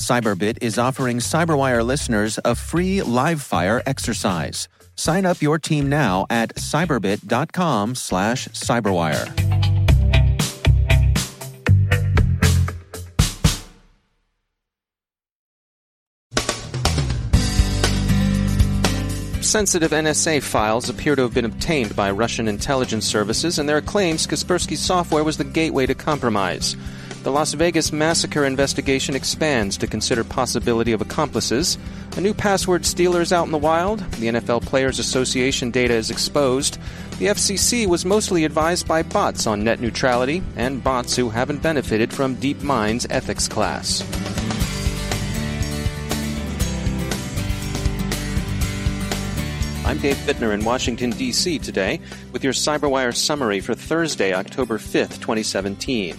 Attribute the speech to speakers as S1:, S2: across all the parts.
S1: Cyberbit is offering Cyberwire listeners a free live fire exercise. Sign up your team now at cyberbit.com slash cyberwire.
S2: sensitive NSA files appear to have been obtained by Russian intelligence services, and there are claims Kaspersky software was the gateway to compromise. The Las Vegas massacre investigation expands to consider possibility of accomplices. A new password stealer is out in the wild. The NFL Players Association data is exposed. The FCC was mostly advised by bots on net neutrality and bots who haven't benefited from DeepMind's ethics class. I'm Dave Bittner in Washington, D.C. today with your CyberWire summary for Thursday, October 5th, 2017.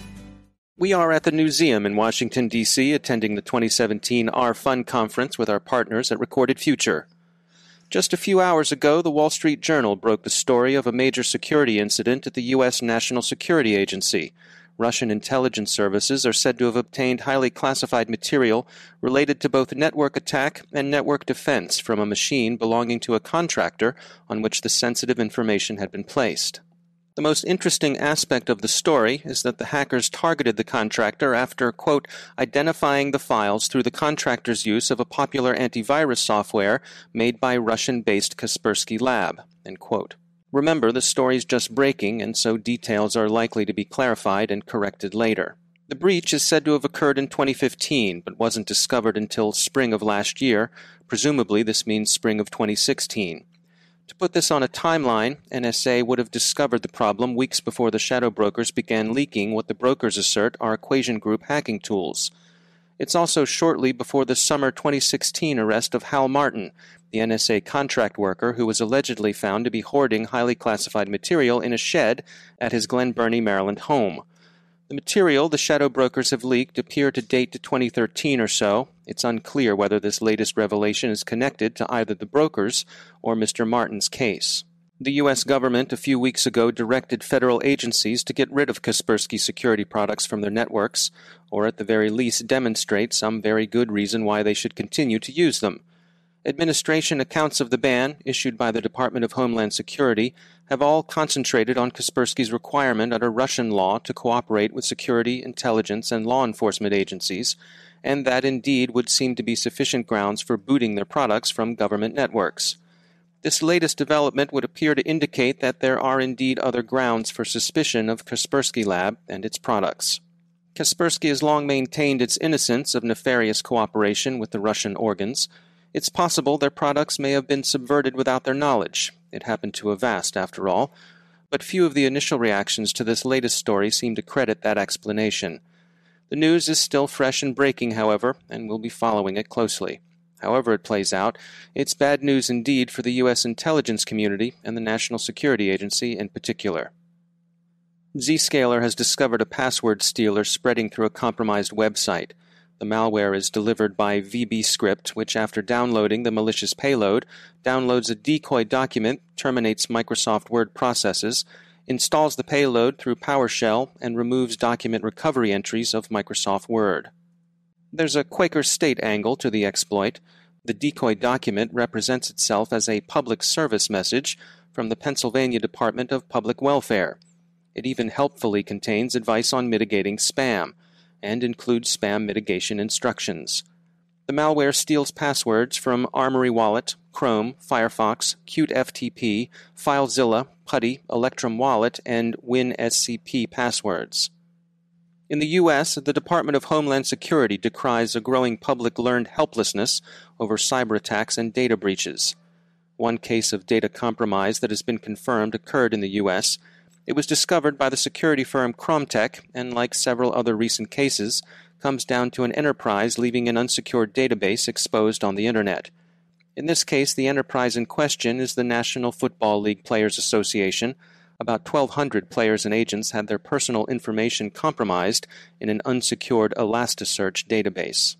S2: We are at the Newseum in Washington, D.C., attending the 2017 RFUN Conference with our partners at Recorded Future. Just a few hours ago, the Wall Street Journal broke the story of a major security incident at the U.S. National Security Agency, Russian intelligence services are said to have obtained highly classified material related to both network attack and network defense from a machine belonging to a contractor on which the sensitive information had been placed. The most interesting aspect of the story is that the hackers targeted the contractor after, quote, identifying the files through the contractor's use of a popular antivirus software made by Russian based Kaspersky Lab, end quote. Remember, the story's just breaking, and so details are likely to be clarified and corrected later. The breach is said to have occurred in 2015, but wasn't discovered until spring of last year. Presumably, this means spring of 2016. To put this on a timeline, NSA would have discovered the problem weeks before the shadow brokers began leaking what the brokers assert are Equation Group hacking tools. It's also shortly before the summer 2016 arrest of Hal Martin, the NSA contract worker who was allegedly found to be hoarding highly classified material in a shed at his Glen Burnie, Maryland home. The material the shadow brokers have leaked appear to date to 2013 or so. It's unclear whether this latest revelation is connected to either the brokers or Mr. Martin's case. The U.S. government a few weeks ago directed federal agencies to get rid of Kaspersky security products from their networks, or at the very least demonstrate some very good reason why they should continue to use them. Administration accounts of the ban, issued by the Department of Homeland Security, have all concentrated on Kaspersky's requirement under Russian law to cooperate with security, intelligence, and law enforcement agencies, and that indeed would seem to be sufficient grounds for booting their products from government networks. This latest development would appear to indicate that there are indeed other grounds for suspicion of Kaspersky Lab and its products. Kaspersky has long maintained its innocence of nefarious cooperation with the Russian organs. It's possible their products may have been subverted without their knowledge. It happened to Avast, after all. But few of the initial reactions to this latest story seem to credit that explanation. The news is still fresh and breaking, however, and we'll be following it closely. However it plays out, it's bad news indeed for the U.S. intelligence community and the National Security Agency in particular. Zscaler has discovered a password stealer spreading through a compromised website. The malware is delivered by VBScript, which, after downloading the malicious payload, downloads a decoy document, terminates Microsoft Word processes, installs the payload through PowerShell, and removes document recovery entries of Microsoft Word. There's a Quaker State angle to the exploit. The decoy document represents itself as a public service message from the Pennsylvania Department of Public Welfare. It even helpfully contains advice on mitigating spam and includes spam mitigation instructions. The malware steals passwords from Armory Wallet, Chrome, Firefox, Qt FTP, FileZilla, PuTTY, Electrum Wallet, and WinSCP passwords. In the U.S., the Department of Homeland Security decries a growing public learned helplessness over cyber attacks and data breaches. One case of data compromise that has been confirmed occurred in the U.S. It was discovered by the security firm Kromtech, and like several other recent cases, comes down to an enterprise leaving an unsecured database exposed on the Internet. In this case, the enterprise in question is the National Football League Players Association. About 1,200 players and agents had their personal information compromised in an unsecured Elasticsearch database.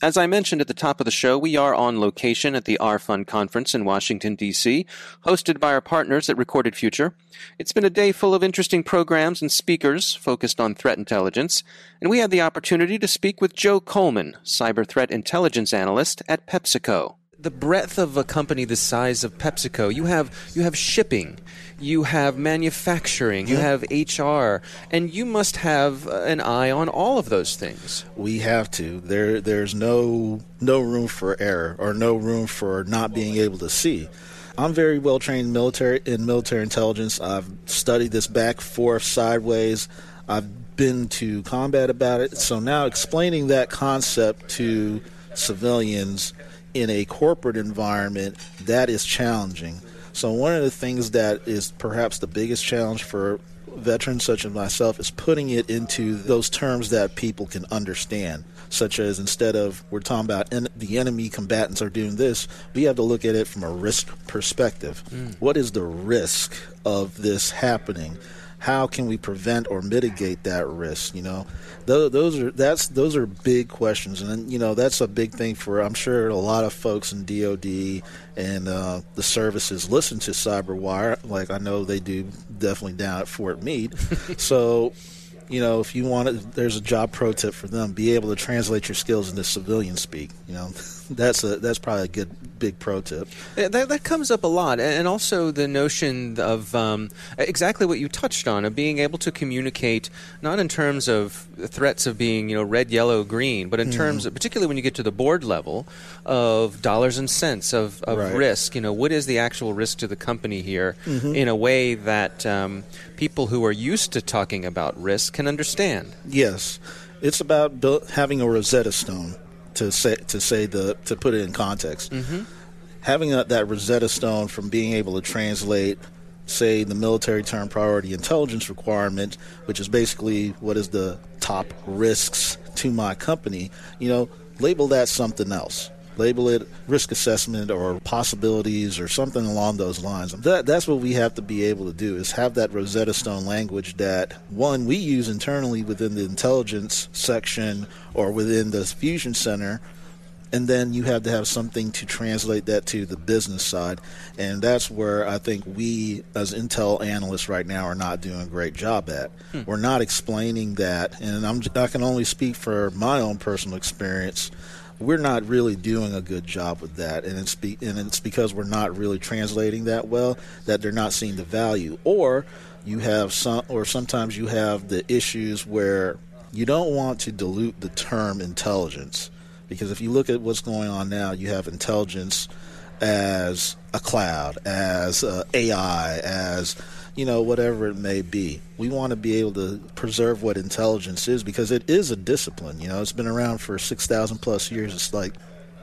S2: As I mentioned at the top of the show, we are on location at the RFUN conference in Washington, D.C., hosted by our partners at Recorded Future. It's been a day full of interesting programs and speakers focused on threat intelligence, and we had the opportunity to speak with Joe Coleman, cyber threat intelligence analyst at PepsiCo the breadth of a company the size of PepsiCo, you have you have shipping, you have manufacturing, you have HR, and you must have uh, an eye on all of those things.
S3: We have to. There there's no no room for error or no room for not being able to see. I'm very well trained military in military intelligence. I've studied this back, forth, sideways. I've been to combat about it. So now explaining that concept to civilians in a corporate environment, that is challenging. So, one of the things that is perhaps the biggest challenge for veterans such as myself is putting it into those terms that people can understand. Such as instead of we're talking about en- the enemy combatants are doing this, we have to look at it from a risk perspective. Mm. What is the risk of this happening? How can we prevent or mitigate that risk? You know, those, those are that's those are big questions, and you know that's a big thing for I'm sure a lot of folks in DoD and uh, the services listen to CyberWire, like I know they do definitely down at Fort Meade. so you know, if you want it, there's a job pro tip for them: be able to translate your skills into civilian speak. You know, that's a that's probably a good big pro tip.
S2: That, that comes up a lot, and also the notion of um, exactly what you touched on of being able to communicate not in terms of threats of being you know red, yellow, green, but in mm. terms of particularly when you get to the board level of dollars and cents of, of right. risk. You know, what is the actual risk to the company here mm-hmm. in a way that um, people who are used to talking about risk can understand.
S3: Yes, it's about having a Rosetta Stone to say to say the to put it in context. Mm-hmm. Having that Rosetta Stone from being able to translate, say, the military term priority intelligence requirement, which is basically what is the top risks to my company. You know, label that something else label it risk assessment or possibilities or something along those lines. That that's what we have to be able to do is have that Rosetta Stone language that one we use internally within the intelligence section or within the fusion center and then you have to have something to translate that to the business side and that's where i think we as intel analysts right now are not doing a great job at hmm. we're not explaining that and I'm, i can only speak for my own personal experience we're not really doing a good job with that, and it's be, and it's because we're not really translating that well that they're not seeing the value. Or you have some, or sometimes you have the issues where you don't want to dilute the term intelligence because if you look at what's going on now, you have intelligence as a cloud, as uh, AI, as you know, whatever it may be. We want to be able to preserve what intelligence is because it is a discipline. You know, it's been around for 6,000 plus years. It's like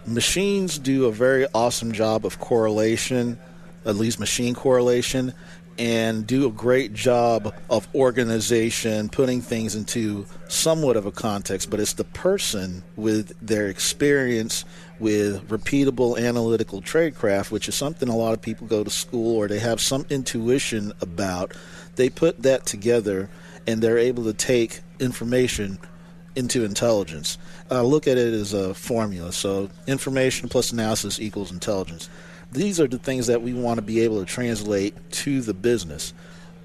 S3: machines do a very awesome job of correlation, at least machine correlation, and do a great job of organization, putting things into somewhat of a context, but it's the person with their experience with repeatable analytical tradecraft, which is something a lot of people go to school or they have some intuition about. They put that together and they're able to take information into intelligence. I look at it as a formula. So information plus analysis equals intelligence. These are the things that we want to be able to translate to the business.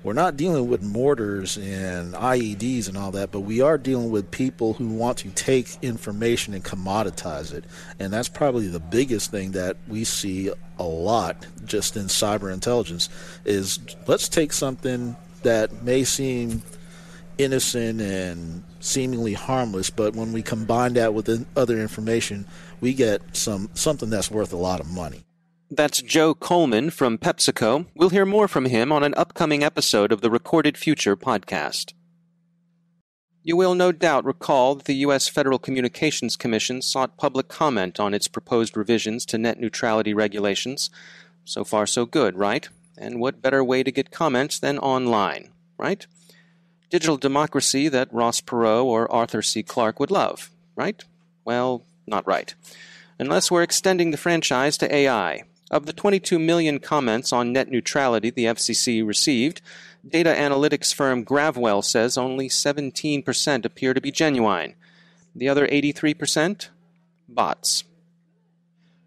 S3: We're not dealing with mortars and IEDs and all that, but we are dealing with people who want to take information and commoditize it. And that's probably the biggest thing that we see a lot just in cyber intelligence is let's take something that may seem innocent and seemingly harmless, but when we combine that with other information, we get some something that's worth a lot of money.
S2: That's Joe Coleman from PepsiCo. We'll hear more from him on an upcoming episode of the Recorded Future podcast. You will no doubt recall that the U.S. Federal Communications Commission sought public comment on its proposed revisions to net neutrality regulations. So far, so good, right? And what better way to get comments than online, right? Digital democracy that Ross Perot or Arthur C. Clarke would love, right? Well, not right. Unless we're extending the franchise to AI. Of the 22 million comments on net neutrality the FCC received, data analytics firm Gravwell says only 17% appear to be genuine. The other 83%? Bots.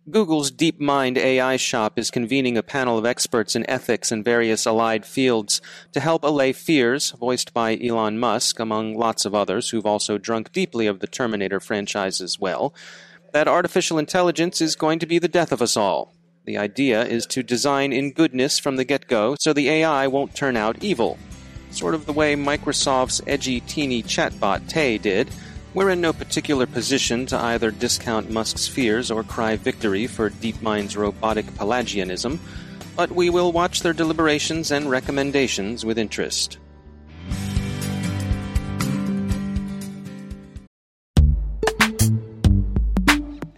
S2: Google's DeepMind AI shop is convening a panel of experts in ethics and various allied fields to help allay fears voiced by Elon Musk, among lots of others who've also drunk deeply of the Terminator franchise as well, that artificial intelligence is going to be the death of us all. The idea is to design in goodness from the get go so the AI won't turn out evil. Sort of the way Microsoft's edgy teeny chatbot Tay did. We're in no particular position to either discount Musk's fears or cry victory for DeepMind's robotic Pelagianism, but we will watch their deliberations and recommendations with interest.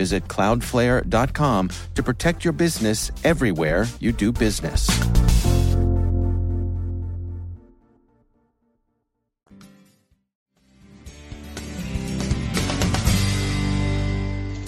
S1: Visit cloudflare.com to protect your business everywhere you do business.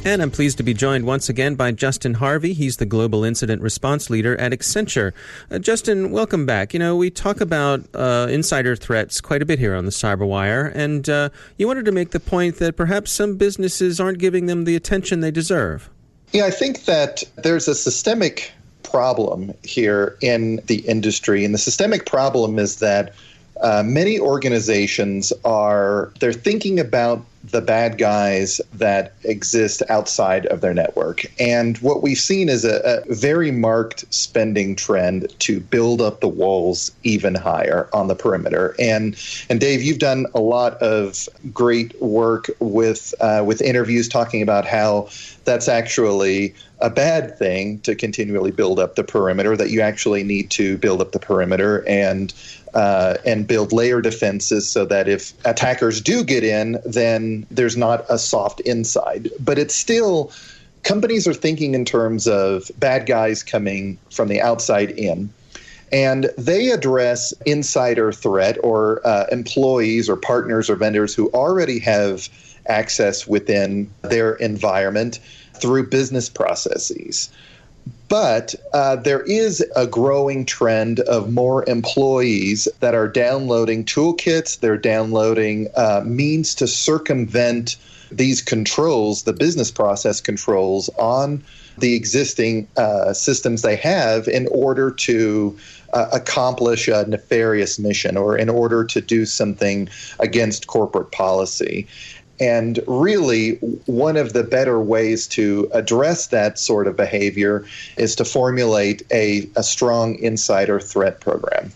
S2: And I'm pleased to be joined once again by Justin Harvey. He's the Global Incident Response Leader at Accenture. Uh, Justin, welcome back. You know, we talk about uh, insider threats quite a bit here on the Cyberwire, and uh, you wanted to make the point that perhaps some businesses aren't giving them the attention they deserve.
S4: Yeah, I think that there's a systemic problem here in the industry, and the systemic problem is that uh, many organizations are they're thinking about the bad guys that exist outside of their network. And what we've seen is a, a, very marked spending trend to build up the walls even higher on the perimeter. And and Dave, you've done a lot of great work with uh, with interviews talking about how that's actually a bad thing to continually build up the perimeter. That you actually need to build up the perimeter and uh, and build layer defenses so that if attackers do get in, then there's not a soft inside. But it's still, companies are thinking in terms of bad guys coming from the outside in. And they address insider threat or uh, employees or partners or vendors who already have access within their environment through business processes. But uh, there is a growing trend of more employees that are downloading toolkits, they're downloading uh, means to circumvent these controls, the business process controls on the existing uh, systems they have in order to uh, accomplish a nefarious mission or in order to do something against corporate policy. And really, one of the better ways to address that sort of behavior is to formulate a, a strong insider threat program.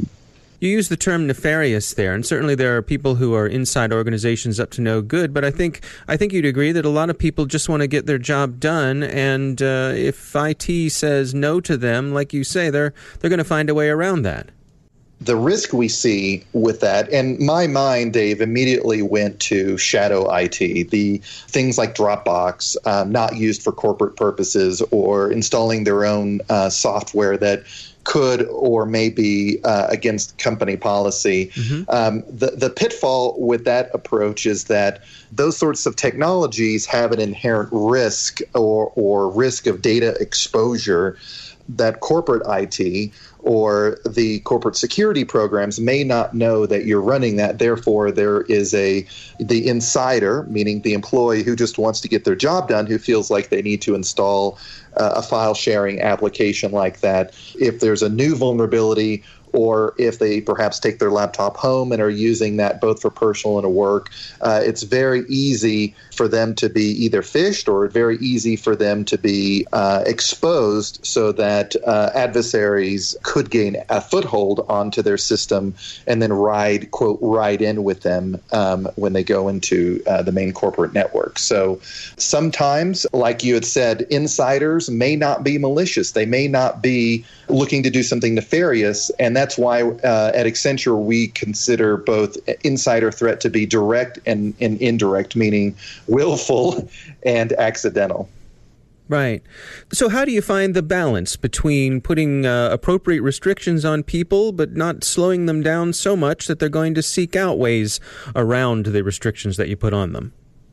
S2: You use the term nefarious there, and certainly there are people who are inside organizations up to no good. But I think I think you'd agree that a lot of people just want to get their job done, and uh, if IT says no to them, like you say, they're they're going to find a way around that.
S4: The risk we see with that, and my mind, Dave, immediately went to shadow IT, the things like Dropbox, um, not used for corporate purposes, or installing their own uh, software that could or may be uh, against company policy. Mm-hmm. Um, the, the pitfall with that approach is that those sorts of technologies have an inherent risk or, or risk of data exposure that corporate IT or the corporate security programs may not know that you're running that. Therefore, there is a the insider, meaning the employee who just wants to get their job done, who feels like they need to install uh, a file sharing application like that. If there's a new vulnerability or if they perhaps take their laptop home and are using that both for personal and work, uh, it's very easy for them to be either phished or very easy for them to be uh, exposed so that uh, adversaries could gain a foothold onto their system and then ride, quote, ride in with them um, when they go into uh, the main corporate network. So sometimes, like you had said, insiders may not be malicious. They may not be looking to do something nefarious. And that's why uh, at Accenture we consider both insider threat to be direct and, and indirect, meaning willful and accidental.
S2: Right. So, how do you find the balance between putting uh, appropriate restrictions on people, but not slowing them down so much that they're going to seek out ways around the restrictions that you put on them?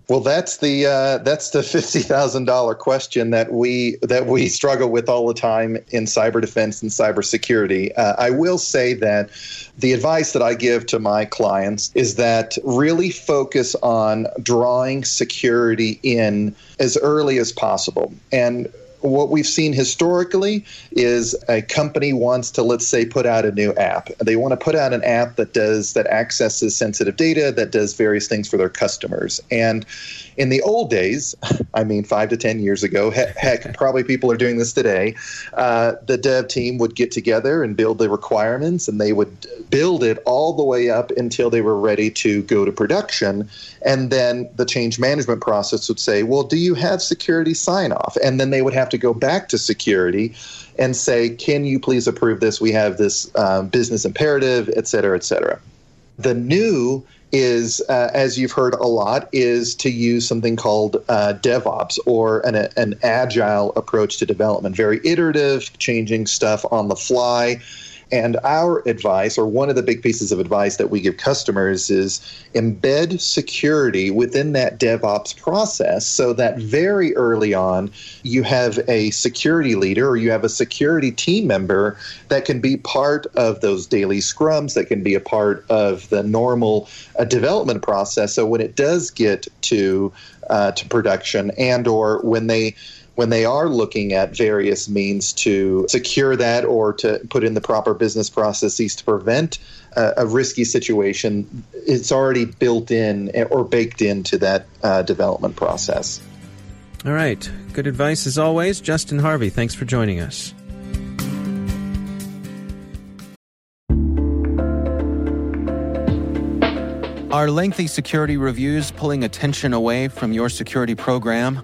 S4: Well, that's the uh, that's the fifty thousand dollar question that we that we struggle with all the time in cyber defense and cybersecurity. Uh, I will say that the advice that I give to my clients is that really focus on drawing security in as early as possible, and what we've seen historically is a company wants to let's say put out a new app. They want to put out an app that does that accesses sensitive data that does various things for their customers. And in the old days i mean five to ten years ago heck, probably people are doing this today uh, the dev team would get together and build the requirements and they would build it all the way up until they were ready to go to production and then the change management process would say well do you have security sign off and then they would have to go back to security and say, can you please approve this? We have this um, business imperative, et cetera, et cetera. The new is, uh, as you've heard a lot, is to use something called uh, DevOps or an, an agile approach to development, very iterative, changing stuff on the fly. And our advice, or one of the big pieces of advice that we give customers, is embed security within that DevOps process so that very early on you have a security leader or you have a security team member that can be part of those daily scrums, that can be a part of the normal uh, development process. So when it does get to uh, to production and or when they when they are looking at various means to secure that or to put in the proper business processes to prevent a, a risky situation, it's already built in or baked into that uh, development process.
S2: All right. Good advice as always. Justin Harvey, thanks for joining us.
S1: Are lengthy security reviews pulling attention away from your security program?